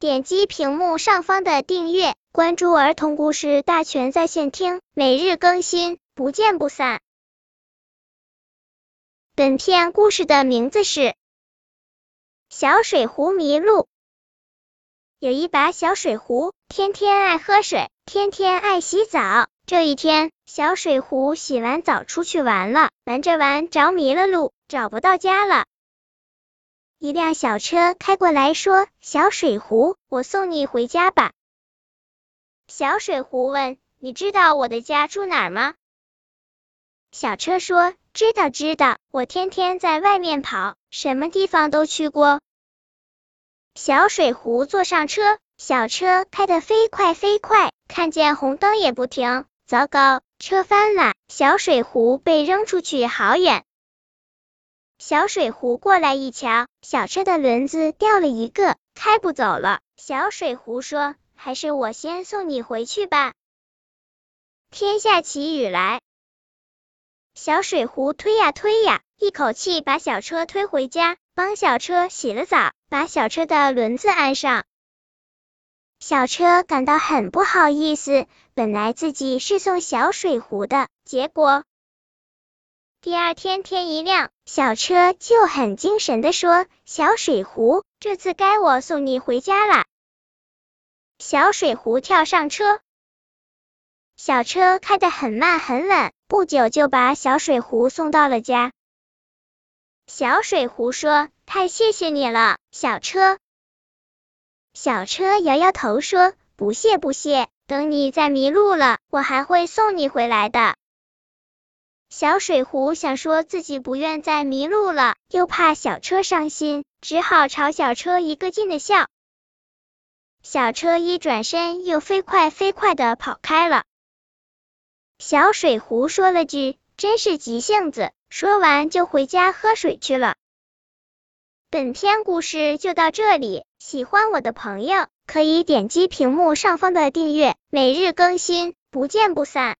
点击屏幕上方的订阅，关注儿童故事大全在线听，每日更新，不见不散。本片故事的名字是《小水壶迷路》。有一把小水壶，天天爱喝水，天天爱洗澡。这一天，小水壶洗完澡出去玩了，玩着玩着迷了路，找不到家了。一辆小车开过来，说：“小水壶，我送你回家吧。”小水壶问：“你知道我的家住哪儿吗？”小车说：“知道，知道，我天天在外面跑，什么地方都去过。”小水壶坐上车，小车开得飞快飞快，看见红灯也不停。糟糕，车翻了，小水壶被扔出去好远。小水壶过来一瞧，小车的轮子掉了一个，开不走了。小水壶说：“还是我先送你回去吧。”天下起雨来，小水壶推呀推呀，一口气把小车推回家，帮小车洗了澡，把小车的轮子安上。小车感到很不好意思，本来自己是送小水壶的，结果第二天天一亮，小车就很精神的说：“小水壶，这次该我送你回家了。”小水壶跳上车，小车开得很慢很稳，不久就把小水壶送到了家。小水壶说：“太谢谢你了，小车。”小车摇摇头说：“不谢不谢，等你再迷路了，我还会送你回来的。”小水壶想说自己不愿再迷路了，又怕小车伤心，只好朝小车一个劲的笑。小车一转身，又飞快飞快的跑开了。小水壶说了句：“真是急性子。”说完就回家喝水去了。本篇故事就到这里，喜欢我的朋友可以点击屏幕上方的订阅，每日更新，不见不散。